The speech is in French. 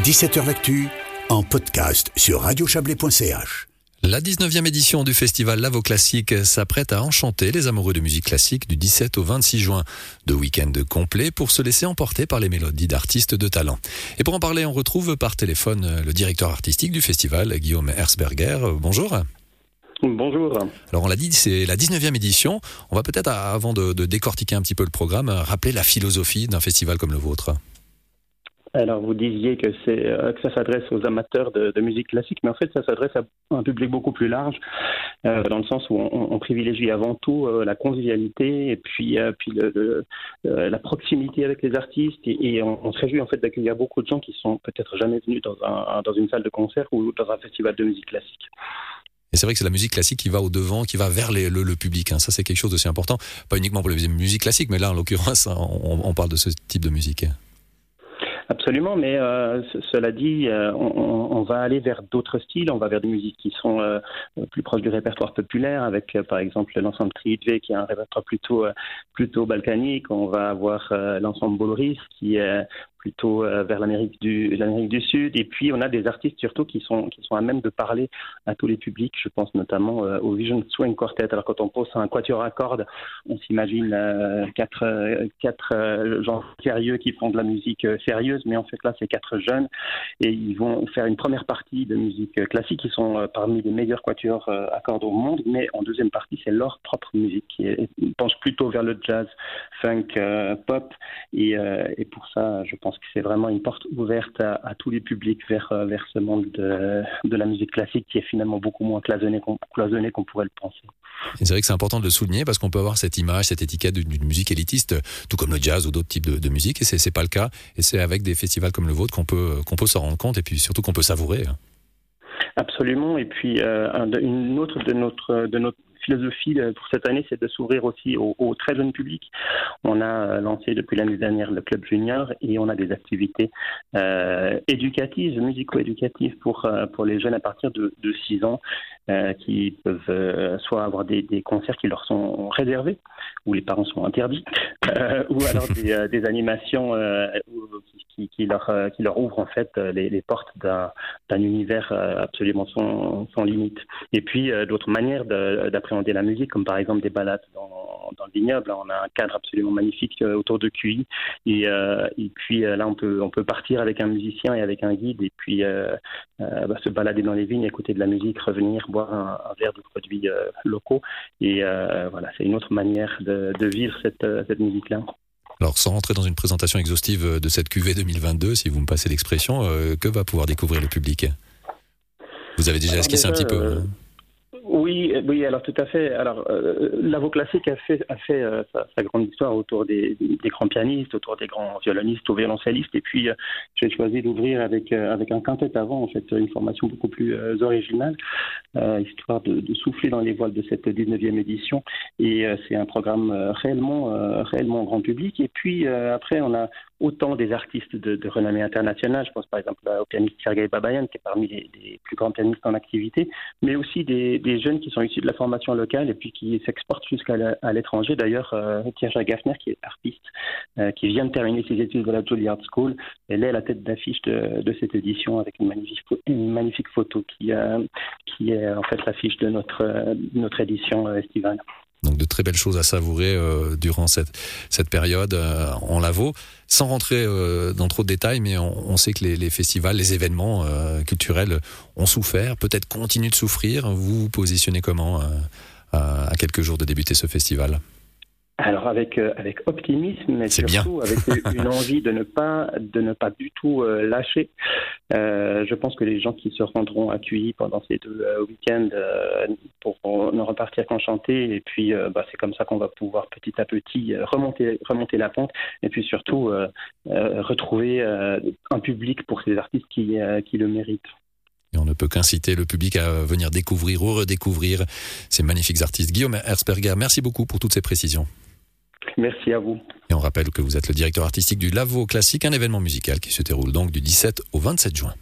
17h L'actu en podcast sur radiochablais.ch. La 19e édition du festival Lavo Classique s'apprête à enchanter les amoureux de musique classique du 17 au 26 juin. Deux week-ends complets pour se laisser emporter par les mélodies d'artistes de talent. Et pour en parler, on retrouve par téléphone le directeur artistique du festival, Guillaume Hersberger. Bonjour. Bonjour. Alors on l'a dit, c'est la 19e édition. On va peut-être, avant de, de décortiquer un petit peu le programme, rappeler la philosophie d'un festival comme le vôtre. Alors, vous disiez euh, que ça s'adresse aux amateurs de, musique classique, mais en fait, ça s'adresse à un public beaucoup plus large, euh, dans le sens où on, privilégie avant tout euh, la convivialité et puis, la proximité avec les artistes. Et, on, se réjouit en fait d'accueillir beaucoup de gens qui sont peut-être jamais venus dans, un, dans une salle de concert ou dans un festival de musique classique. Et c'est vrai que c'est la musique classique qui va au devant, qui va vers les, le, public. Hein. Ça, c'est quelque chose d'aussi important. Pas uniquement pour la musique classique, mais là, en l'occurrence, on, on parle de ce type de musique. Absolument, mais euh, cela dit, euh, on, on, va aller vers d'autres styles, on va vers des musiques qui sont euh, plus proches du répertoire populaire, avec par exemple l'ensemble Triidve qui est un répertoire plutôt plutôt balkanique. On va avoir l'ensemble Boloris qui est plutôt euh, vers l'Amérique du, Sud. Et puis, on a des artistes surtout qui sont, qui sont à même de parler à tous les publics. Je pense notamment euh, au Vision Swing Quartet. Alors, quand on pose un quatuor à cordes, on s'imagine euh, quatre, quatre gens sérieux qui font de la musique sérieuse. Mais en fait, là, c'est quatre jeunes et ils vont faire une première partie de musique classique. Ils sont parmi les meilleurs quatuors à cordes au monde. Mais en deuxième partie, c'est leur propre musique qui penche plutôt vers le jazz, funk, pop. Et, et pour ça, je pense que c'est vraiment une porte ouverte à, tous les publics vers, euh, vers ce monde de, de, la musique classique qui est finalement beaucoup moins cloisonné qu'on qu'on pourrait le penser. C'est vrai que c'est important de le souligner parce qu'on peut avoir cette image, cette étiquette d'une musique élitiste, tout comme le jazz ou d'autres types de, musique, et c'est pas le cas. Et c'est avec des festivals comme le vôtre qu'on peut, qu'on peut s'en rendre compte et puis surtout qu'on peut savourer. Hein. Absolument. Et puis euh, une autre de notre de notre philosophie euh, pour cette année, c'est de s'ouvrir aussi au, très jeune public. On a euh, lancé depuis l'année dernière le club junior et on a des activités euh, éducatives, musico-éducatives pour, pour les jeunes à partir de, de 6 ans qui peuvent soit avoir des, concerts qui leur sont réservés, où les parents sont interdits, ou alors des animations qui, qui, leur, qui leur ouvrent en fait les, les portes d'un univers absolument sans, sans limite. Et puis d'autres manières d'appréhender la musique, comme par exemple des balades dans, le vignoble. On a un cadre absolument magnifique euh, autour de QI. Et, euh, puis euh, là, on peut, partir avec un musicien et avec un guide, et puis bah, se balader dans les vignes, écouter de la musique, revenir, boire un, verre de produits locaux. Et voilà, c'est une autre manière de, vivre cette musique-là. Alors, sans rentrer dans une présentation exhaustive de cette QV 2022, si vous me passez l'expression, que va pouvoir découvrir le public? Vous avez déjà esquissé un petit peu. Hein? Oui, oui, alors tout à fait. Alors, euh, classique a fait, euh, sa, grande histoire autour des, grands pianistes, autour des grands violonistes ou violoncellistes. Et puis, euh, j'ai choisi d'ouvrir avec avec un quintet avant, en fait, une formation beaucoup plus originale, histoire de, souffler dans les voiles de cette 19e édition. Et c'est un programme réellement, réellement grand public. Et puis après, on a autant des artistes de, renommée internationale. Je pense par exemple au pianiste Sergei Babayan, qui est parmi les, plus grands pianistes en activité, mais aussi des, jeunes qui sont issus de la formation locale et puis qui s'exportent jusqu'à l'étranger. D'ailleurs, euh, Tierja Gaffner, qui est artiste, euh, qui vient de terminer ses études de la Juilliard School, elle est la tête d'affiche de, cette édition avec une magnifique, photo qui, euh, qui est en fait l'affiche de notre, édition estivale. Donc de très belles choses à savourer euh, durant cette, cette période euh, en Lavaux. Sans rentrer euh, dans trop de détails, mais on, on sait que les, les, festivals, les événements euh, culturels ont souffert, peut-être continuent de souffrir. Vous vous positionnez comment à, à quelques jours de débuter ce festival? Alors avec euh, avec optimisme, mais surtout avec une envie de ne pas de ne pas du tout euh, lâcher. Euh, je pense que les gens qui se rendront accueillis pendant ces deux week-ends ne repartir qu'enchantés. Et puis bah, c'est comme ça qu'on va pouvoir petit à petit remonter remonter la pente et puis surtout retrouver un public pour ces artistes qui qui le méritent. Et on ne peut qu'inciter le public à venir découvrir ou redécouvrir ces magnifiques artistes. Guillaume Herzberger, merci beaucoup pour toutes ces précisions. Merci à vous. Et on rappelle que vous êtes le directeur artistique du Lavo Classique, un événement musical qui se déroule donc du 17 au 27 juin.